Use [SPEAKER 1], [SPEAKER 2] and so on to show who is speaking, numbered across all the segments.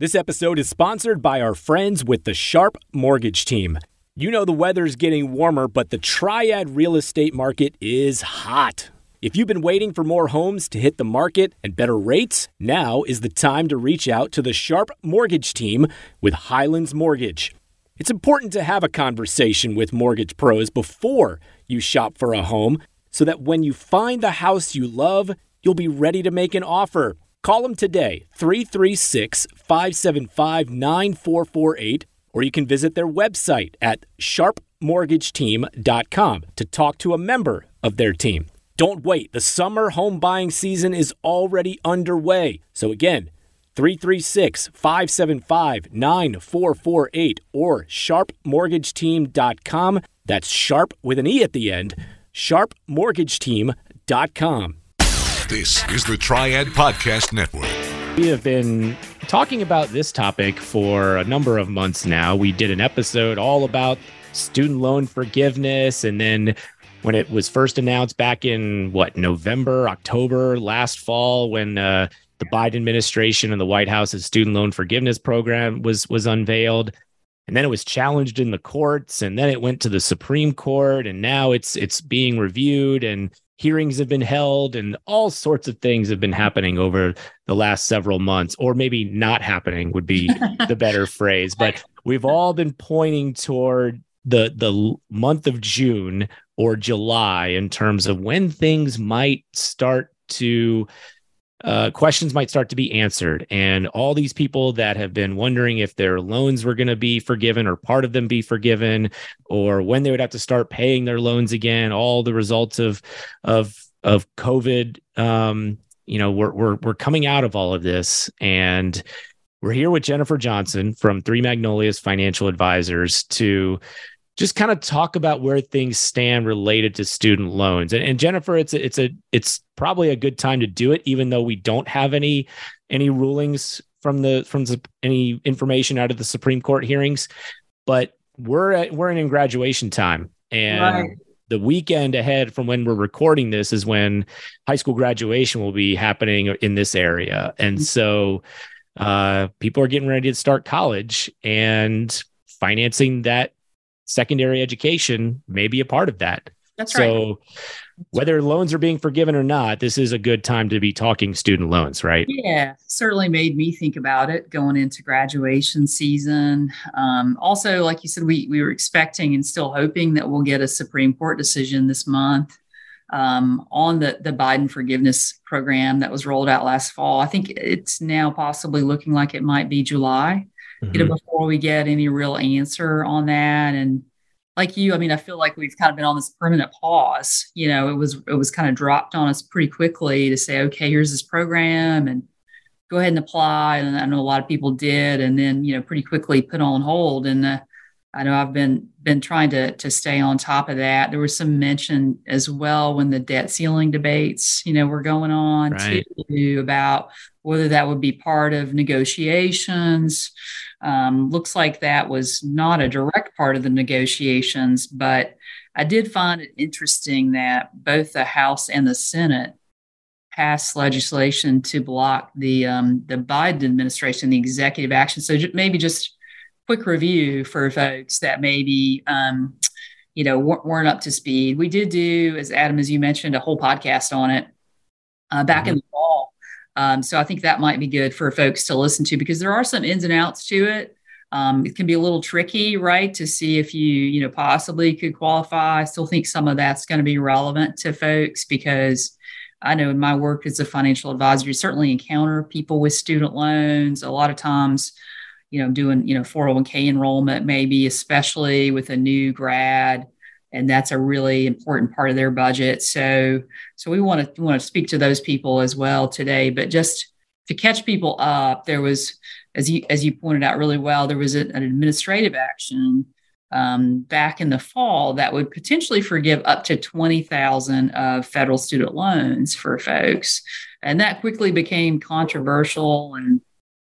[SPEAKER 1] This episode is sponsored by our friends with the Sharpe Mortgage Team. You know the weather's getting warmer, but the Triad real estate market is hot. If you've been waiting for more homes to hit the market and better rates, now is the time to reach out to the Sharpe Mortgage Team with Highlands Mortgage. It's important to have a conversation with mortgage pros before you shop for a home so that when you find the house you love, you'll be ready to make an offer. Call them today, 336 575 9448, or you can visit their website at sharpemortgageteam.com to talk to a member of their team. Don't wait, the summer home buying season is already underway. So, again, 336 575 9448 or sharpemortgageteam.com. That's sharp with an E at the end, sharpemortgageteam.com.
[SPEAKER 2] This is the Triad Podcast Network.
[SPEAKER 1] We have been talking about this topic for a number of months now. We did an episode all about student loan forgiveness. And then when it was first announced back in what, November, October last fall, when uh, the Biden administration and the White House's student loan forgiveness program was was unveiled and then it was challenged in the courts and then it went to the Supreme Court and now it's it's being reviewed and hearings have been held and all sorts of things have been happening over the last several months or maybe not happening would be the better phrase but we've all been pointing toward the the month of June or July in terms of when things might start to uh, questions might start to be answered. And all these people that have been wondering if their loans were going to be forgiven or part of them be forgiven, or when they would have to start paying their loans again, all the results of of of COVID. Um, you know, we're we're we're coming out of all of this, and we're here with Jennifer Johnson from Three Magnolias Financial Advisors to just kind of talk about where things stand related to student loans. And, and Jennifer, it's a, it's a it's probably a good time to do it, even though we don't have any any rulings from the from the, any information out of the Supreme Court hearings. But we're at, we're in graduation time, and right. the weekend ahead from when we're recording this is when high school graduation will be happening in this area, and mm-hmm. so uh, people are getting ready to start college and financing that secondary education may be a part of that.
[SPEAKER 3] That's
[SPEAKER 1] so,
[SPEAKER 3] right.
[SPEAKER 1] So whether loans are being forgiven or not, this is a good time to be talking student loans, right?
[SPEAKER 3] Yeah, certainly made me think about it going into graduation season. Um, also, like you said, we we were expecting and still hoping that we'll get a Supreme Court decision this month um, on the the Biden forgiveness program that was rolled out last fall. I think it's now possibly looking like it might be July mm-hmm. you know, before we get any real answer on that. And like you, I mean, I feel like we've kind of been on this permanent pause. You know, it was it was kind of dropped on us pretty quickly to say, okay, here's this program and go ahead and apply. And I know a lot of people did, and then you know, pretty quickly put on hold. And uh, I know I've been been trying to to stay on top of that. There was some mention as well when the debt ceiling debates, you know, were going on right. too about whether that would be part of negotiations. Um, looks like that was not a direct part of the negotiations, but I did find it interesting that both the House and the Senate passed legislation to block the um, the Biden administration, the executive action. So maybe just quick review for folks that maybe um, you know weren't up to speed. We did do, as Adam, as you mentioned, a whole podcast on it uh, back mm-hmm. in the fall. Um, so I think that might be good for folks to listen to because there are some ins and outs to it. Um, it can be a little tricky, right, to see if you, you know, possibly could qualify. I still think some of that's going to be relevant to folks because I know in my work as a financial advisor, you certainly encounter people with student loans. A lot of times, you know, doing, you know, 401k enrollment, maybe especially with a new grad and that's a really important part of their budget. So, so we want to want to speak to those people as well today. But just to catch people up, there was, as you as you pointed out really well, there was a, an administrative action um, back in the fall that would potentially forgive up to twenty thousand of federal student loans for folks, and that quickly became controversial and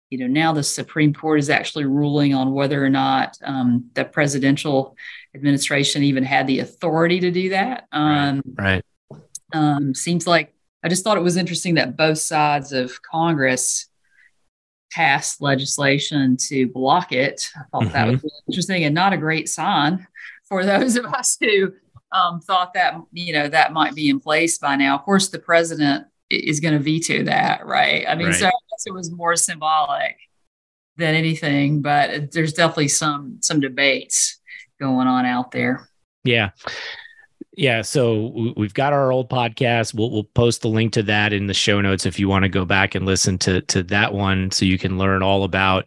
[SPEAKER 3] you know now the supreme court is actually ruling on whether or not um, the presidential administration even had the authority to do that.
[SPEAKER 1] Um, right. right.
[SPEAKER 3] Um, seems like I just thought it was interesting that both sides of Congress passed legislation to block it. I thought mm-hmm. that was interesting and not a great sign for those of us who um, thought that you know that might be in place by now. Of course, the president is going to veto that, right? I mean, right. so I guess it was more symbolic than anything, but there's definitely some some debates going on out there.
[SPEAKER 1] Yeah. Yeah, so we've got our old podcast. We'll we'll post the link to that in the show notes if you want to go back and listen to to that one, so you can learn all about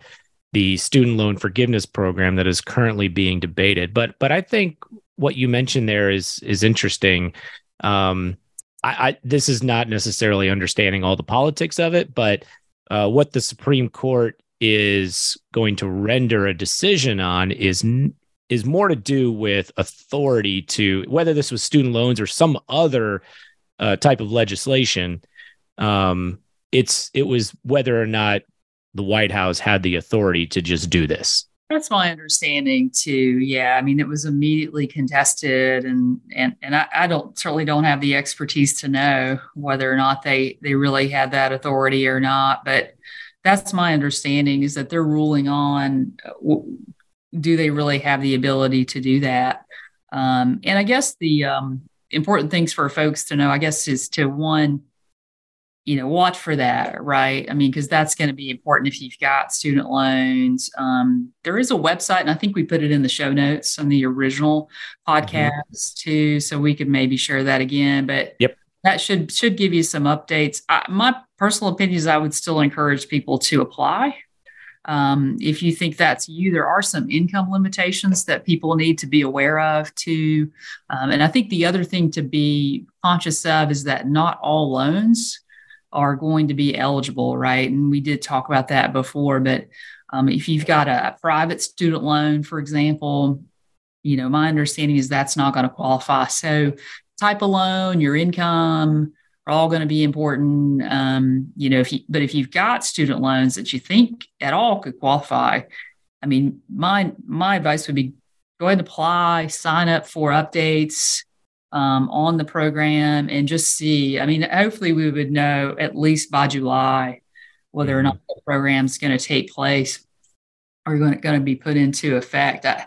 [SPEAKER 1] the student loan forgiveness program that is currently being debated. But but I think what you mentioned there is is interesting. Um, I, I this is not necessarily understanding all the politics of it, but uh, what the Supreme Court is going to render a decision on is is more to do with authority to whether this was student loans or some other uh, type of legislation. Um, it's it was whether or not the White House had the authority to just do this.
[SPEAKER 3] That's my understanding too. Yeah, I mean, it was immediately contested, and and and I, I, don't certainly don't have the expertise to know whether or not they they really had that authority or not. But that's my understanding is that they're ruling on do they really have the ability to do that? Um, and I guess the um, important things for folks to know, I guess, is to one, you know, watch for that, right? I mean, because that's going to be important if you've got student loans. Um, there is a website, and I think we put it in the show notes on the original podcast mm-hmm. too, so we could maybe share that again. But
[SPEAKER 1] yep.
[SPEAKER 3] that should should give you some updates. I, my personal opinion is I would still encourage people to apply um, if you think that's you, there are some income limitations that people need to be aware of too. Um, and I think the other thing to be conscious of is that not all loans are going to be eligible, right? And we did talk about that before, but um, if you've got a private student loan, for example, you know, my understanding is that's not going to qualify. So, type of loan, your income, are all going to be important. Um, you know, if you, but if you've got student loans that you think at all could qualify, I mean, my my advice would be go ahead and apply, sign up for updates um, on the program, and just see. I mean, hopefully, we would know at least by July whether or not mm-hmm. the program is going to take place or going to, going to be put into effect. I,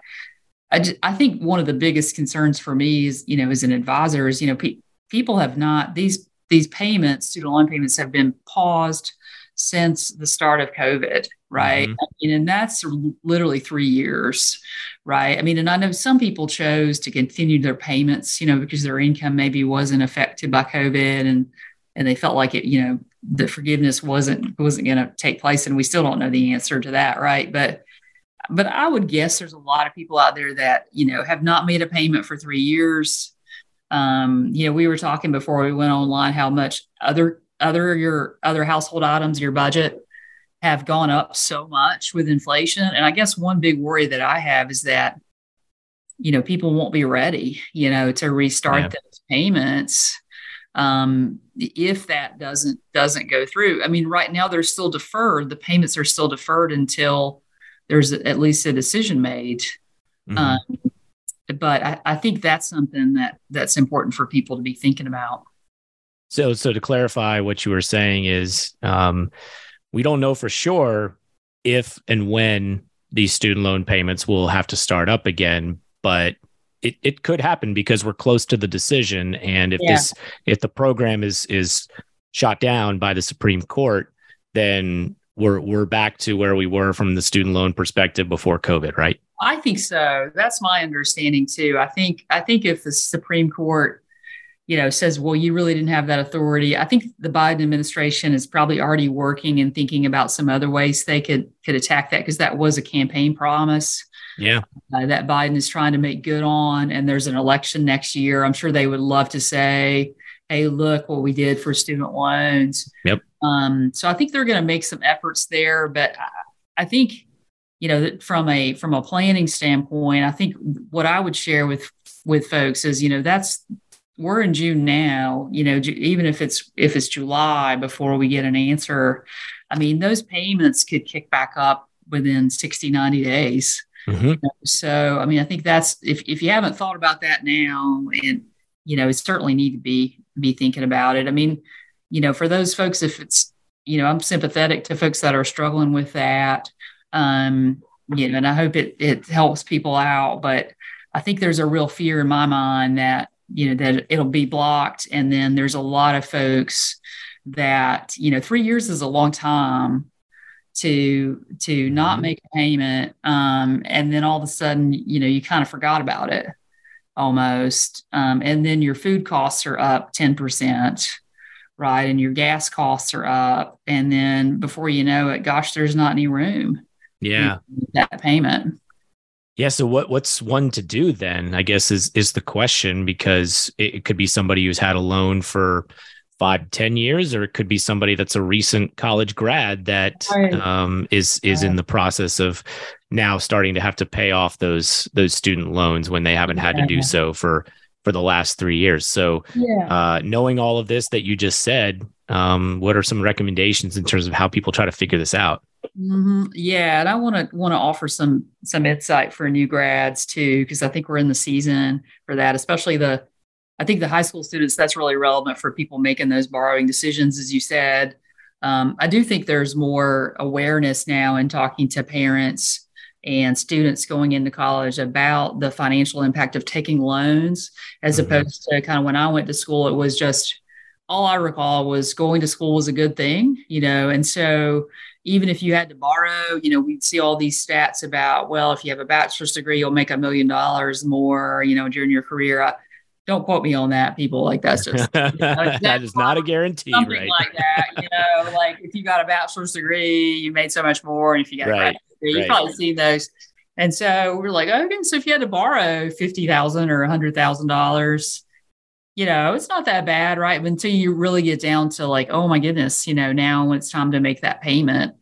[SPEAKER 3] I, just, I think one of the biggest concerns for me is, you know, as an advisor is, you know, pe- people have not these these payments, student loan payments, have been paused since the start of COVID, right? Mm-hmm. I mean, and that's literally three years, right? I mean, and I know some people chose to continue their payments, you know, because their income maybe wasn't affected by COVID and and they felt like it, you know, the forgiveness wasn't wasn't going to take place, and we still don't know the answer to that, right? But but I would guess there's a lot of people out there that you know have not made a payment for three years um, you know, we were talking before we went online how much other other your other household items, your budget have gone up so much with inflation. And I guess one big worry that I have is that, you know, people won't be ready, you know, to restart yeah. those payments um, if that doesn't doesn't go through. I mean, right now they're still deferred. The payments are still deferred until there's at least a decision made. Mm-hmm. Um, but I, I think that's something that that's important for people to be thinking about.
[SPEAKER 1] So, so to clarify, what you were saying is, um, we don't know for sure if and when these student loan payments will have to start up again, but it, it could happen because we're close to the decision. And if yeah. this, if the program is is shot down by the Supreme Court, then we're we're back to where we were from the student loan perspective before COVID, right?
[SPEAKER 3] I think so. That's my understanding too. I think I think if the Supreme Court, you know, says, "Well, you really didn't have that authority," I think the Biden administration is probably already working and thinking about some other ways they could could attack that because that was a campaign promise.
[SPEAKER 1] Yeah,
[SPEAKER 3] uh, that Biden is trying to make good on, and there's an election next year. I'm sure they would love to say, "Hey, look what we did for student loans."
[SPEAKER 1] Yep.
[SPEAKER 3] Um, so I think they're going to make some efforts there, but I, I think you know from a from a planning standpoint i think what i would share with with folks is you know that's we're in june now you know even if it's if it's july before we get an answer i mean those payments could kick back up within 60 90 days mm-hmm. so i mean i think that's if, if you haven't thought about that now and you know it certainly need to be be thinking about it i mean you know for those folks if it's you know, I'm sympathetic to folks that are struggling with that. Um, you know, and I hope it it helps people out. But I think there's a real fear in my mind that you know that it'll be blocked, and then there's a lot of folks that you know three years is a long time to to not mm-hmm. make a payment. Um, and then all of a sudden you know you kind of forgot about it almost. Um, and then your food costs are up 10% right? And your gas costs are up. And then before you know it gosh there's not any room
[SPEAKER 1] yeah.
[SPEAKER 3] That payment.
[SPEAKER 1] Yeah so what what's one to do then i guess is is the question because it, it could be somebody who's had a loan for five ten years or it could be somebody that's a recent college grad that um, is is in the process of now starting to have to pay off those those student loans when they haven't had to do so for for the last three years. So yeah. uh, knowing all of this that you just said um, what are some recommendations in terms of how people try to figure this out
[SPEAKER 3] mm-hmm. yeah and i want to want to offer some some insight for new grads too because i think we're in the season for that especially the I think the high school students, that's really relevant for people making those borrowing decisions, as you said. Um, I do think there's more awareness now in talking to parents and students going into college about the financial impact of taking loans, as mm-hmm. opposed to kind of when I went to school, it was just all I recall was going to school was a good thing, you know, and so even if you had to borrow, you know, we'd see all these stats about, well, if you have a bachelor's degree, you'll make a million dollars more, you know, during your career. I, don't quote me on that, people. Like that's just you
[SPEAKER 1] know, that is not a guarantee,
[SPEAKER 3] something
[SPEAKER 1] right?
[SPEAKER 3] like that. You know, like if you got a bachelor's degree, you made so much more, and if you got right. a degree, right. you probably see those. And so we're like, oh, okay, so if you had to borrow fifty thousand or a hundred thousand dollars, you know, it's not that bad, right? Until you really get down to like, oh my goodness, you know, now when it's time to make that payment,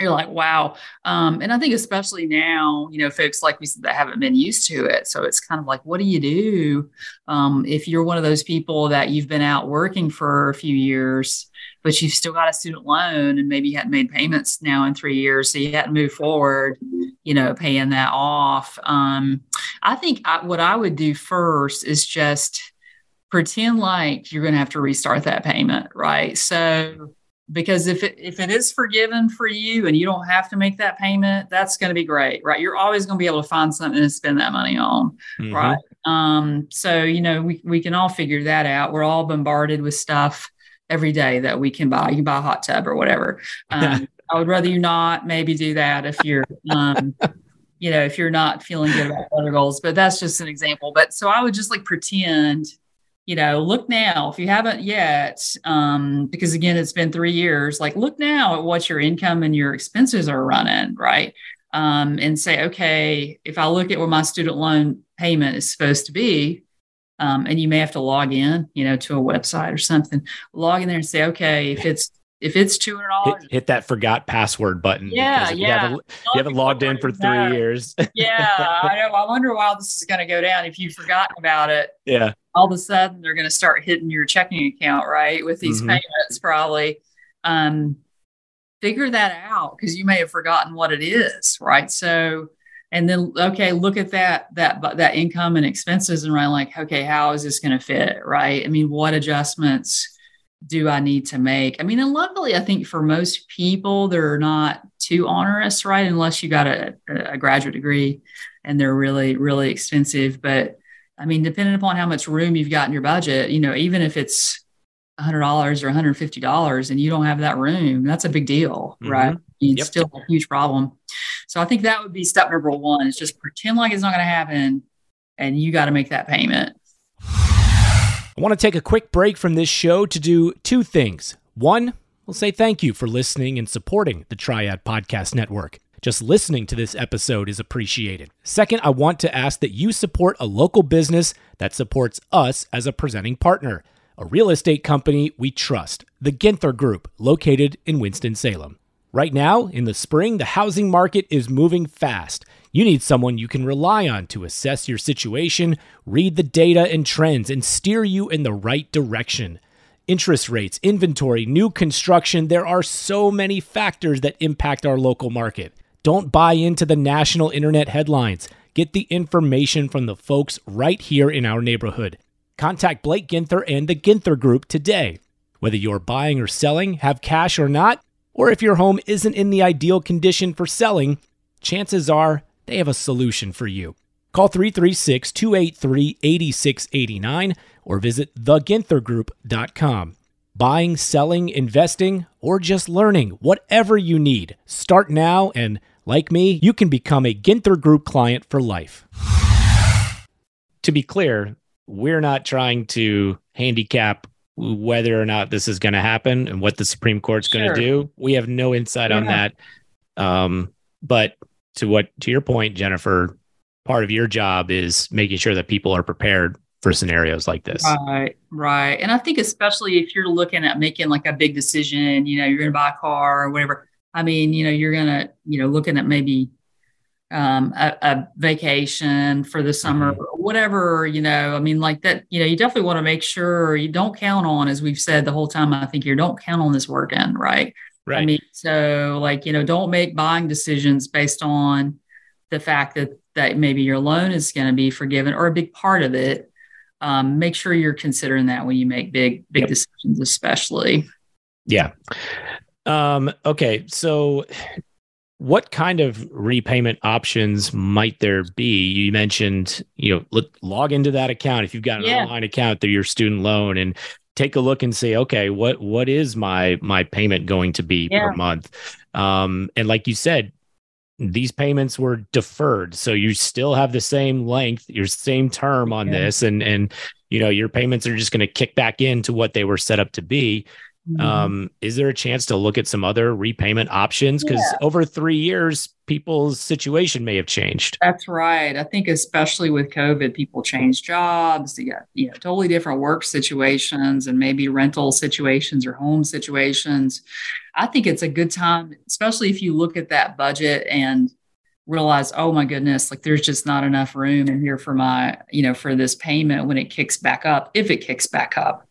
[SPEAKER 3] you're like, wow. Um, and I think especially now, you know, folks like we said that haven't been used to it. So it's kind of like, what do you do um, if you're one of those people that you've been out working for a few years, but you've still got a student loan and maybe you hadn't made payments now in three years, so you hadn't moved forward, you know, paying that off. Um, I think I, what I would do first is just pretend like you're going to have to restart that payment, right? So because if it if it is forgiven for you and you don't have to make that payment that's going to be great right? You're always going to be able to find something to spend that money on mm-hmm. right? Um so you know we, we can all figure that out. We're all bombarded with stuff every day that we can buy. You can buy a hot tub or whatever. Um, i would rather you not maybe do that if you're um you know if you're not feeling good about other goals but that's just an example. But so i would just like pretend you know, look now if you haven't yet, um, because again, it's been three years. Like, look now at what your income and your expenses are running, right? Um, and say, okay, if I look at what my student loan payment is supposed to be, um, and you may have to log in, you know, to a website or something, log in there and say, okay, if it's if it's two hundred dollars,
[SPEAKER 1] hit, hit, that forgot password button.
[SPEAKER 3] Yeah, yeah.
[SPEAKER 1] You haven't, you haven't logged in for three years.
[SPEAKER 3] yeah, I know. I wonder how this is going to go down if you've forgotten about it.
[SPEAKER 1] Yeah.
[SPEAKER 3] All of a sudden, they're going to start hitting your checking account, right, with these mm-hmm. payments, probably. Um, figure that out because you may have forgotten what it is, right? So, and then okay, look at that that that income and expenses, and right, like, okay, how is this going to fit, right? I mean, what adjustments? Do I need to make? I mean, and luckily, I think for most people, they're not too onerous, right? Unless you got a, a graduate degree and they're really, really expensive. But I mean, depending upon how much room you've got in your budget, you know, even if it's $100 or $150 and you don't have that room, that's a big deal, mm-hmm. right? It's yep. still a huge problem. So I think that would be step number one is just pretend like it's not going to happen and you got to make that payment.
[SPEAKER 1] I want to take a quick break from this show to do two things. One, we'll say thank you for listening and supporting the Triad Podcast Network. Just listening to this episode is appreciated. Second, I want to ask that you support a local business that supports us as a presenting partner, a real estate company we trust, the Ginther Group, located in Winston-Salem. Right now, in the spring, the housing market is moving fast. You need someone you can rely on to assess your situation, read the data and trends, and steer you in the right direction. Interest rates, inventory, new construction, there are so many factors that impact our local market. Don't buy into the national internet headlines. Get the information from the folks right here in our neighborhood. Contact Blake Ginther and the Ginther Group today. Whether you're buying or selling, have cash or not, or if your home isn't in the ideal condition for selling, chances are they have a solution for you. Call 336 283 8689 or visit theginthergroup.com. Buying, selling, investing, or just learning, whatever you need, start now and, like me, you can become a Ginther Group client for life. To be clear, we're not trying to handicap whether or not this is going to happen and what the Supreme Court's going to do. We have no insight yeah. on that. Um, but to what to your point, Jennifer, part of your job is making sure that people are prepared for scenarios like this.
[SPEAKER 3] Right, right. And I think especially if you're looking at making like a big decision, you know, you're going to buy a car or whatever. I mean, you know, you're going to, you know, looking at maybe um, a, a, vacation for the summer, mm-hmm. whatever, you know, I mean, like that, you know, you definitely want to make sure you don't count on, as we've said the whole time, I think you don't count on this working, right?
[SPEAKER 1] Right.
[SPEAKER 3] I mean, so like, you know, don't make buying decisions based on the fact that, that maybe your loan is going to be forgiven or a big part of it. Um, make sure you're considering that when you make big, big yep. decisions, especially.
[SPEAKER 1] Yeah. Um, okay. So what kind of repayment options might there be? You mentioned, you know, look, log into that account if you've got an yeah. online account through your student loan and take a look and say, okay, what what is my my payment going to be yeah. per month? Um, and like you said, these payments were deferred, so you still have the same length, your same term on yeah. this, and and you know your payments are just going to kick back into what they were set up to be. Mm-hmm. Um, is there a chance to look at some other repayment options? Because yeah. over three years, people's situation may have changed.
[SPEAKER 3] That's right. I think especially with COVID, people change jobs. They got you know totally different work situations and maybe rental situations or home situations. I think it's a good time, especially if you look at that budget and realize, oh my goodness, like there's just not enough room in here for my, you know, for this payment when it kicks back up, if it kicks back up.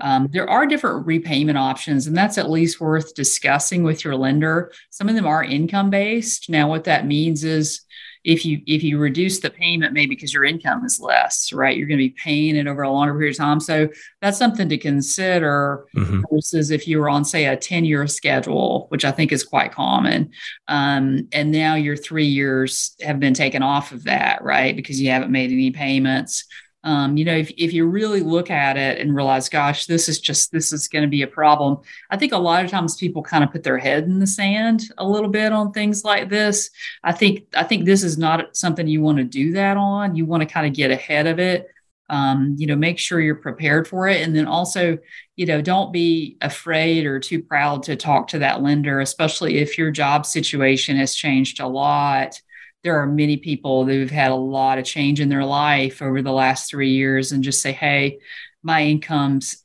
[SPEAKER 3] Um, there are different repayment options, and that's at least worth discussing with your lender. Some of them are income based. Now, what that means is if you if you reduce the payment maybe because your income is less right you're going to be paying it over a longer period of time so that's something to consider mm-hmm. versus if you were on say a 10 year schedule which i think is quite common um, and now your three years have been taken off of that right because you haven't made any payments um, you know, if, if you really look at it and realize, gosh, this is just, this is going to be a problem. I think a lot of times people kind of put their head in the sand a little bit on things like this. I think, I think this is not something you want to do that on. You want to kind of get ahead of it. Um, you know, make sure you're prepared for it. And then also, you know, don't be afraid or too proud to talk to that lender, especially if your job situation has changed a lot there are many people who've had a lot of change in their life over the last three years and just say, hey, my income's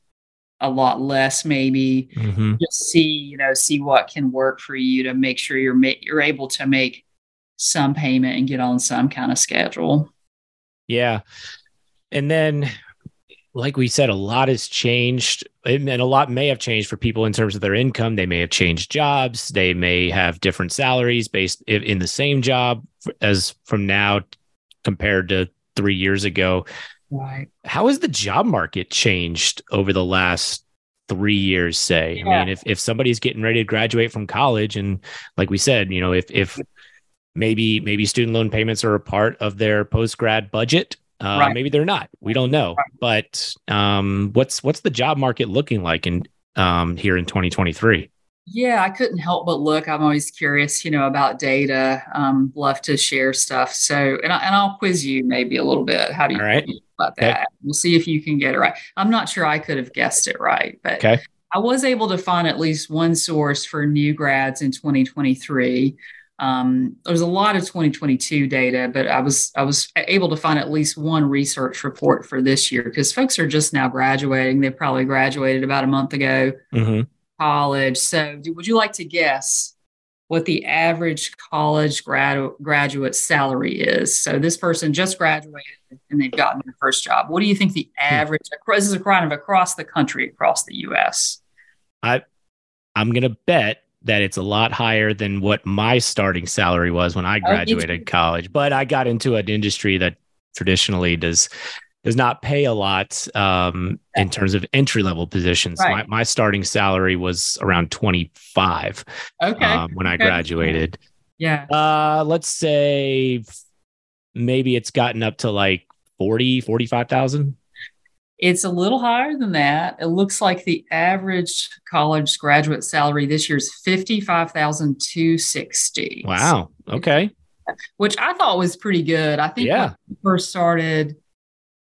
[SPEAKER 3] a lot less maybe mm-hmm. just see you know see what can work for you to make sure you're ma- you're able to make some payment and get on some kind of schedule
[SPEAKER 1] yeah and then like we said, a lot has changed, and a lot may have changed for people in terms of their income. They may have changed jobs. They may have different salaries based in the same job as from now compared to three years ago.
[SPEAKER 3] Right.
[SPEAKER 1] How has the job market changed over the last three years? Say, yeah. I mean, if if somebody's getting ready to graduate from college, and like we said, you know, if if maybe maybe student loan payments are a part of their post grad budget uh, right. Maybe they're not. We don't know. Right. But um, what's what's the job market looking like in um, here in 2023?
[SPEAKER 3] Yeah, I couldn't help but look. I'm always curious, you know, about data. Um, love to share stuff. So, and, I, and I'll quiz you maybe a little bit. How do you
[SPEAKER 1] right.
[SPEAKER 3] about that? Okay. We'll see if you can get it right. I'm not sure I could have guessed it right, but
[SPEAKER 1] okay.
[SPEAKER 3] I was able to find at least one source for new grads in 2023 um, there's a lot of 2022 data, but I was I was able to find at least one research report for this year because folks are just now graduating. They probably graduated about a month ago,
[SPEAKER 1] mm-hmm.
[SPEAKER 3] College. So, would you like to guess what the average college grad- graduate salary is? So, this person just graduated and they've gotten their first job. What do you think the hmm. average? This is kind of across the country, across the U.S.
[SPEAKER 1] I I'm gonna bet that it's a lot higher than what my starting salary was when I oh, graduated college. But I got into an industry that traditionally does does not pay a lot um, in terms of entry level positions.
[SPEAKER 3] Right.
[SPEAKER 1] My, my starting salary was around 25
[SPEAKER 3] Okay.
[SPEAKER 1] um, when I
[SPEAKER 3] Okay.
[SPEAKER 1] graduated.
[SPEAKER 3] yeah.
[SPEAKER 1] Uh, let's say maybe it's gotten up to like 40, 45,000.
[SPEAKER 3] It's a little higher than that. It looks like the average college graduate salary this year is fifty five thousand two sixty.
[SPEAKER 1] Wow. Okay.
[SPEAKER 3] which I thought was pretty good. I think
[SPEAKER 1] Yeah.
[SPEAKER 3] when I first started,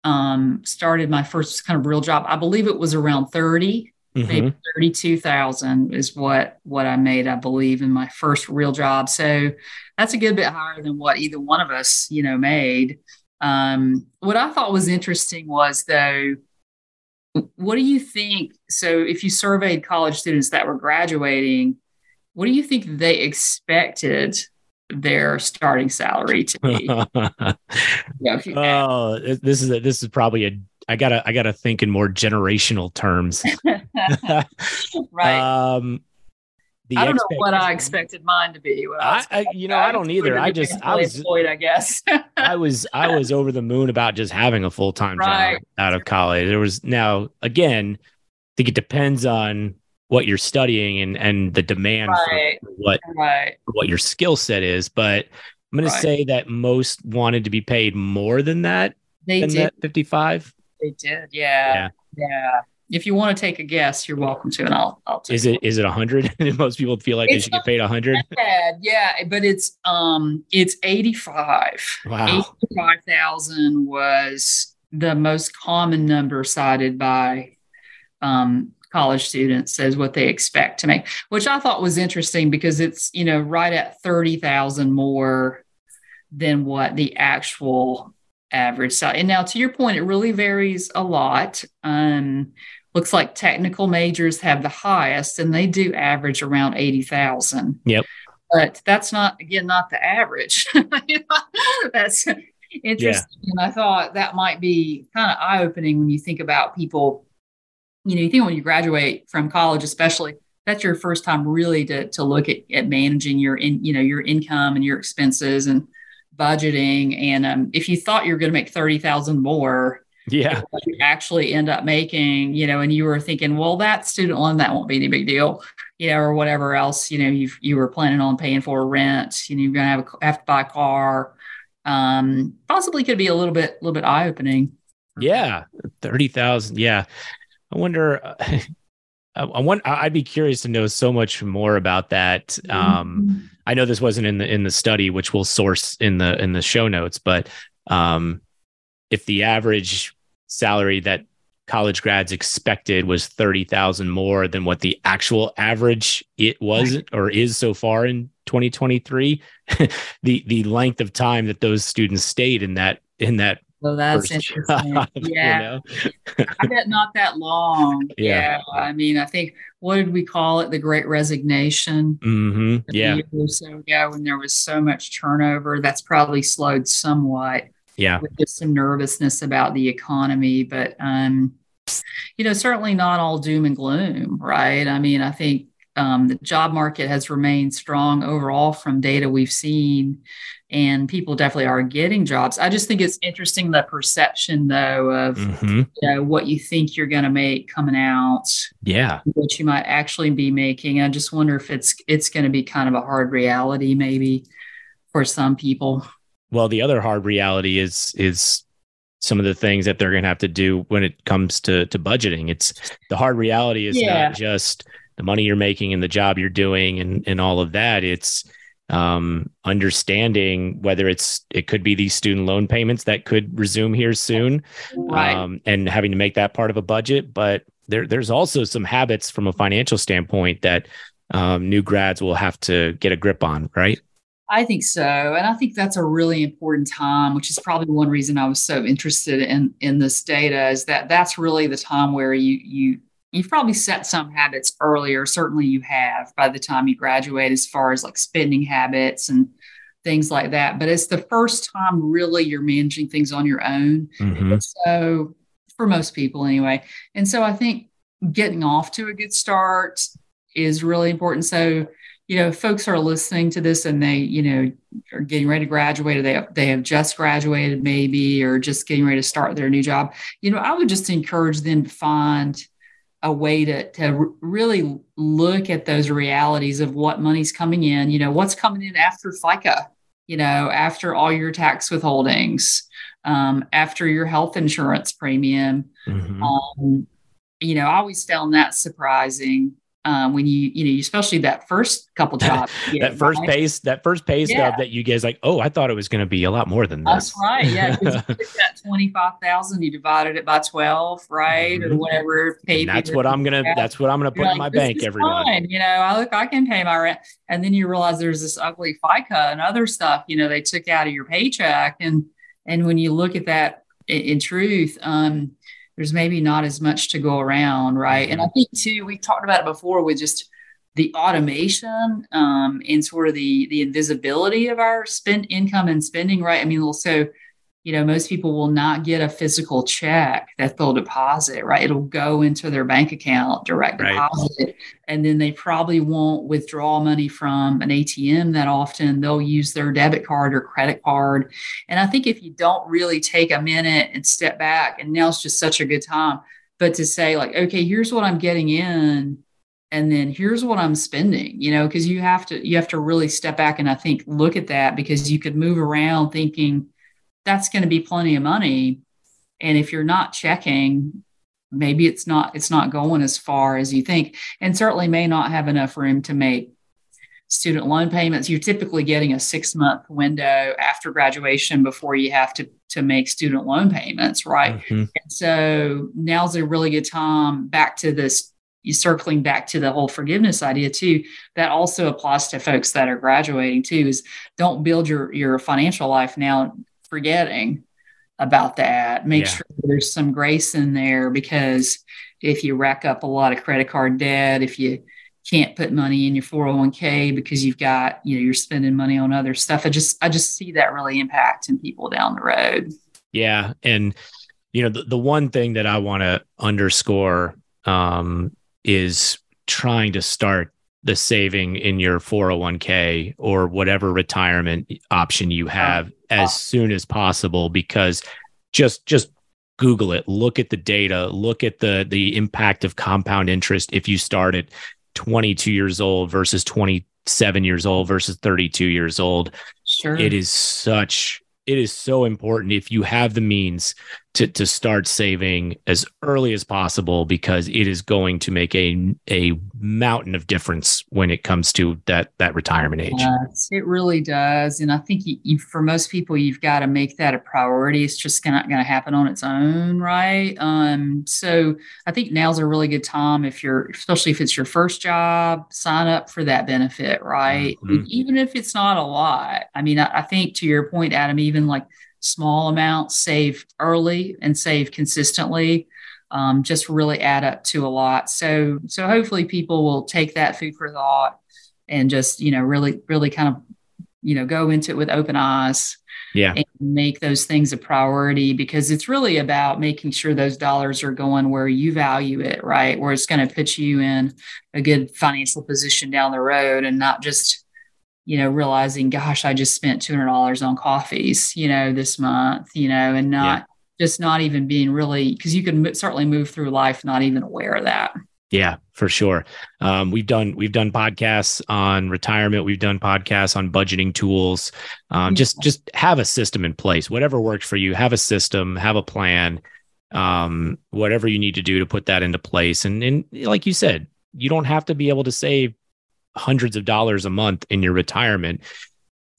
[SPEAKER 3] um, started my first kind of real job. I believe it was around 30,
[SPEAKER 1] Mhm.
[SPEAKER 3] maybe 32,000 is what, what I made, I believe in my first real job. So that's a good bit higher than what either one of us, you know, made. Um, what I thought was interesting was though, what do you think? So if you surveyed college students that were graduating, what do you think they expected their starting salary to me. Yeah, if you ask-
[SPEAKER 1] oh, this is a, this is probably a. I gotta I gotta think in more generational terms.
[SPEAKER 3] right.
[SPEAKER 1] Um, the
[SPEAKER 3] I don't know what I expected mine to be.
[SPEAKER 1] I, I you know I don't either. I just I was
[SPEAKER 3] employed, I guess.
[SPEAKER 1] I was I was over the moon about just having a full time
[SPEAKER 3] Right.
[SPEAKER 1] job out of college. There was now again, I think it depends on what you're studying and and the demand
[SPEAKER 3] Right.
[SPEAKER 1] for what
[SPEAKER 3] right.
[SPEAKER 1] what your skill set is. But I'm going
[SPEAKER 3] Right.
[SPEAKER 1] to say that most wanted to be paid more than that
[SPEAKER 3] They
[SPEAKER 1] than
[SPEAKER 3] did.
[SPEAKER 1] that 55.
[SPEAKER 3] They did. Yeah. yeah. If you want to take a guess, you're welcome to, and I'll. I'll
[SPEAKER 1] Is it is it 100? most people feel like they should get paid 100.
[SPEAKER 3] Yeah, but it's um it's 85.
[SPEAKER 1] Wow.
[SPEAKER 3] 85,000 was the most common number cited by um, college students as what they expect to make, which I thought was interesting because it's, you know, right at 30,000 more than what the actual average salary. And now to your point, it really varies a lot. Um, looks like technical majors have the highest and they do average around 80,000 Yep. but that's not again not the average that's interesting and i thought that might be kind of eye-opening when you think about people you know you think when you graduate from college especially that's your first time really to, to look at, at managing your in you know your income and your expenses and budgeting and um, if you thought you were going to make 30000 more
[SPEAKER 1] Yeah.
[SPEAKER 3] you actually end up making, you know, and you were thinking, well, that student loan, that won't be any big deal, you know, or whatever else, you know, you you were planning on paying for rent, you know, you're going to have, a, have to buy a car. Um, possibly could be a little bit, a little bit eye opening.
[SPEAKER 1] Yeah. 30,000. Yeah. I wonder uh, I, I want I'd be curious to know so much more about that. Um I know this wasn't in the in the study which we'll source in the in the show notes, but um if the average salary that college grads expected was 30,000 more than what the actual average it was or is so far in 2023 the the length of time that those students stayed in that in that
[SPEAKER 3] so that's interesting.
[SPEAKER 1] job, you
[SPEAKER 3] yeah.
[SPEAKER 1] know?
[SPEAKER 3] I bet not that long.
[SPEAKER 1] Yeah.
[SPEAKER 3] I mean, I think, what did we call it? The great resignation.
[SPEAKER 1] Mhm. yeah
[SPEAKER 3] so ago when there was so much turnover. That's probably slowed somewhat.
[SPEAKER 1] yeah
[SPEAKER 3] with just some nervousness about the economy. But um, you know, certainly not all doom and gloom, right? I mean, I think um, the job market has remained strong overall from data we've seen, and people definitely are getting jobs. I just think it's interesting the perception, though, of
[SPEAKER 1] Mhm.
[SPEAKER 3] you know what you think you're going to make coming out,
[SPEAKER 1] yeah
[SPEAKER 3] what you might actually be making. I just wonder if it's it's going to be kind of a hard reality, maybe for some people.
[SPEAKER 1] well the other hard reality is is some of the things that they're going to have to do when it comes to to budgeting it's the hard reality is
[SPEAKER 3] Yeah.
[SPEAKER 1] not just the money you're making and the job you're doing and and all of that it's um understanding whether it's it could be these student loan payments that could resume here soon
[SPEAKER 3] Right.
[SPEAKER 1] um and having to make that part of a budget but there there's also some habits from a financial standpoint that um, new grads will have to get a grip on right
[SPEAKER 3] I think so, and I think that's a really important time, which is probably one reason I was so interested in in this data. Is that that's really the time where you you you've probably set some habits earlier. Certainly, you have by the time you graduate, as far as like spending habits and things like that. But it's the first time really you're managing things on your own.
[SPEAKER 1] Mhm.
[SPEAKER 3] So for most people, anyway, and so I think getting off to a good start is really important. So you know, folks are listening to this and they, you know, are getting ready to graduate or they they have just graduated maybe or just getting ready to start their new job, you know, I would just encourage them to find a way to, to really look at those realities of what money's coming in, you know, what's coming in after FICA, you know, after all your tax withholdings, um, after your health insurance premium. Mm-hmm. Um, you know, I always found that surprising um, when you you know especially that first couple jobs
[SPEAKER 1] that first right? pace that first pay stub yeah. that you guys like oh i thought it was going to be a lot more than
[SPEAKER 3] this that's right yeah that 25000 you divided it by 12 right mm-hmm. or whatever pay
[SPEAKER 1] that's what i'm gonna that's what i'm gonna put You're in like, my bank every month
[SPEAKER 3] you know i look i can pay my rent and then you realize there's this ugly fica and other stuff you know they took out of your paycheck and and when you look at that in, in truth um there's maybe not as much to go around, right? And I mm-hmm. think too, we've talked about it before with just the automation um, and sort of the the invisibility of our spend income and spending, right? I mean, also you know, most people will not get a physical check that they'll deposit, right? It'll go into their bank account, direct right. deposit, and then they probably won't withdraw money from an ATM that often. They'll use their debit card or credit card. And I think if you don't really take a minute and step back, and now's just such a good time, but to say, like, okay, here's what I'm getting in and then here's what i'm spending you know because you have to you have to really step back and i think look at that because you could move around thinking that's going to be plenty of money. And if you're not checking, maybe it's not it's not going as far as you think, and certainly may not have enough room to make student loan payments. You're typically getting a six month window after graduation before you have to to make student loan payments, right? Mm-hmm. And so now's a really good time back to this you circling back to the whole forgiveness idea too that also applies to folks that are graduating too is don't build your your financial life now forgetting about that. Make yeah. sure there's some grace in there because if you rack up a lot of credit card debt, if you can't put money in your 401k because you've got, you know, you're spending money on other stuff. I just I just see that really impacting people down the road.
[SPEAKER 1] Yeah. And you know, the, the one thing that I want to underscore um, is trying to start the saving in your 401k or whatever retirement option you have as soon as possible because just just google it look at the data look at the the impact of compound interest if you start at 22 years old versus 27 years old versus 32 years old.
[SPEAKER 3] Sure.
[SPEAKER 1] it is such it is so important if you have the means to to start saving as early as possible because it is going to make a a mountain of difference when it comes to that that retirement age.
[SPEAKER 3] Yes, it really does, and I think you, for most people, you've got to make that a priority. It's just not going to happen on its own, right? Um, so I think now's a really good time if you're, especially if it's your first job, sign up for that benefit, right? Mm-hmm. Even if it's not a lot. I mean, I, I think to your point, Adam, even like small amounts save early and save consistently um, just really add up to a lot. So so hopefully people will take that food for thought and just you know really really kind of you know go into it with open eyes.
[SPEAKER 1] Yeah.
[SPEAKER 3] And make those things a priority because it's really about making sure those dollars are going where you value it, right? Where it's going to put you in a good financial position down the road and not just you know, realizing, gosh, I just spent $200 on coffees, you know, this month, you know, and not yeah. just not even being really, because you can certainly move through life not even aware of that.
[SPEAKER 1] Yeah, for sure. Um, we've done we've done podcasts on retirement. We've done podcasts on budgeting tools. Um. Just just have a system in place. Whatever works for you, have a system, have a plan. Um, whatever you need to do to put that into place. And and like you said, you don't have to be able to save hundreds of dollars a month in your retirement,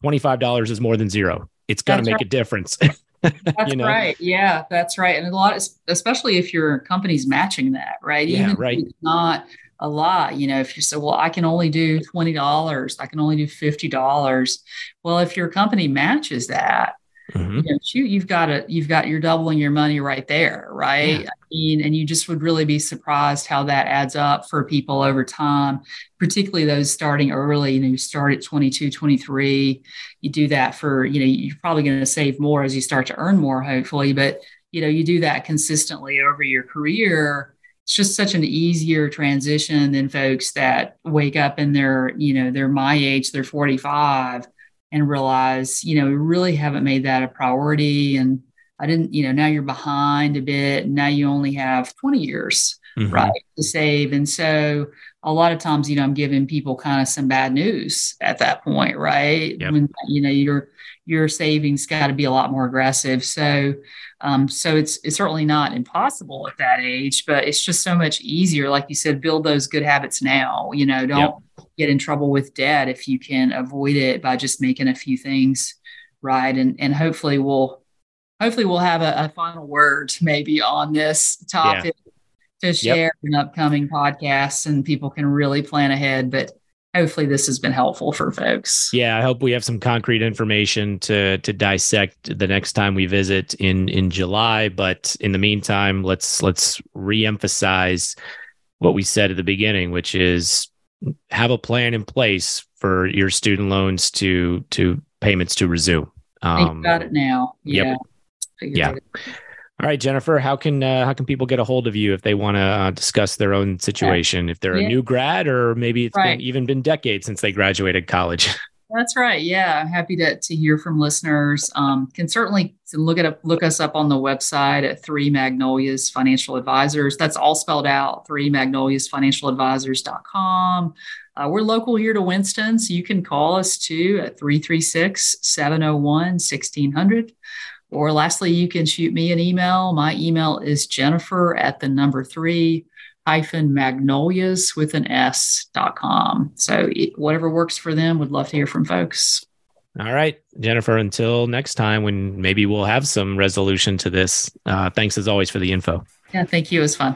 [SPEAKER 1] $25 is more than zero. It's got to make right. a difference.
[SPEAKER 3] that's you know? right. Yeah, that's right. And a lot, of, especially if your company's matching that, right?
[SPEAKER 1] Yeah, Even right.
[SPEAKER 3] not a lot, you know, if you say, well, I can only do $20, I can only do $50. Well, if your company matches that, mm-hmm. you know, shoot, you've got it, you've got, you're doubling your money right there. Right. Yeah. I mean, and you just would really be surprised how that adds up for people over time, particularly those starting early, you know, you start at 22, 23, you do that for, you know, you're probably going to save more as you start to earn more, hopefully, but you know, you do that consistently over your career it's just such an easier transition than folks that wake up and they're, you know, they're my age, they're 45 and realize, you know, we really haven't made that a priority. And I didn't, you know, now you're behind a bit. And now you only have 20 years, mm-hmm. right, to save. And so a lot of times, you know, I'm giving people kind of some bad news at that point, right? Yep. When, you know, your your savings got to be a lot more aggressive. So um, so it's it's certainly not impossible at that age, but it's just so much easier. Like you said, build those good habits now. You know, don't yep. Get in trouble with debt if you can avoid it by just making a few things right. And and hopefully we'll hopefully we'll have a, a final word maybe on this topic yeah. to share yep. in upcoming podcasts and people can really plan ahead. But hopefully this has been helpful for folks.
[SPEAKER 4] Yeah, I hope we have some concrete information to to dissect the next time we visit in in July. But in the meantime, let's let's reemphasize what we said at the beginning, which is have a plan in place for your student loans to to payments to resume.
[SPEAKER 3] Um, got it now. Yeah.
[SPEAKER 4] Yep. Yeah. All right, Jennifer, how can uh, how can people get a hold of you if they want to uh, discuss their own situation? If they're yeah. a new grad, or maybe it's right. been, even been decades since they graduated college.
[SPEAKER 3] That's right. Yeah, I'm happy to to hear from listeners. Um, can certainly look at look us up on the website at Three Magnolias Financial Advisors. That's all spelled out. Three Magnolias Financial Advisors.com. Uh, we're local here to Winston, so you can call us too at 336 701 1600. Or lastly, you can shoot me an email. My email is jennifer at the number three hyphen magnolias with an S dot com. So whatever works for them, would love to hear from folks.
[SPEAKER 4] All right, Jennifer, until next time when maybe we'll have some resolution to this. Uh, thanks as always for the info.
[SPEAKER 3] Yeah, thank you. It was fun.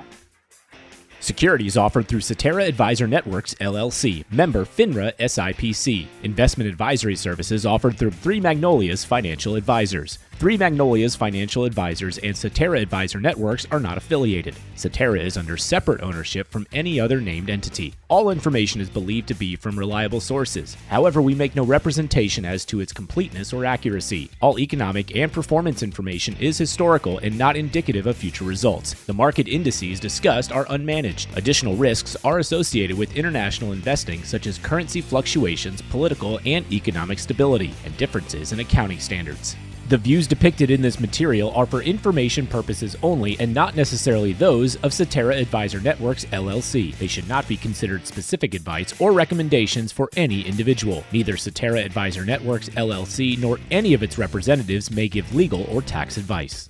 [SPEAKER 1] Securities offered through Cetera Advisor Networks, LLC, member FINRA SIPC. Investment advisory services offered through Three Magnolias Financial Advisors. Three Magnolias Financial Advisors and Cetera Advisor Networks are not affiliated. Cetera is under separate ownership from any other named entity. All information is believed to be from reliable sources. However, we make no representation as to its completeness or accuracy. All economic and performance information is historical and not indicative of future results. The market indices discussed are unmanaged. Additional risks are associated with international investing, such as currency fluctuations, political and economic stability, and differences in accounting standards. The views depicted in this material are for information purposes only and not necessarily those of Cetera Advisor Networks LLC. They should not be considered specific advice or recommendations for any individual. Neither Cetera Advisor Networks LLC nor any of its representatives may give legal or tax advice.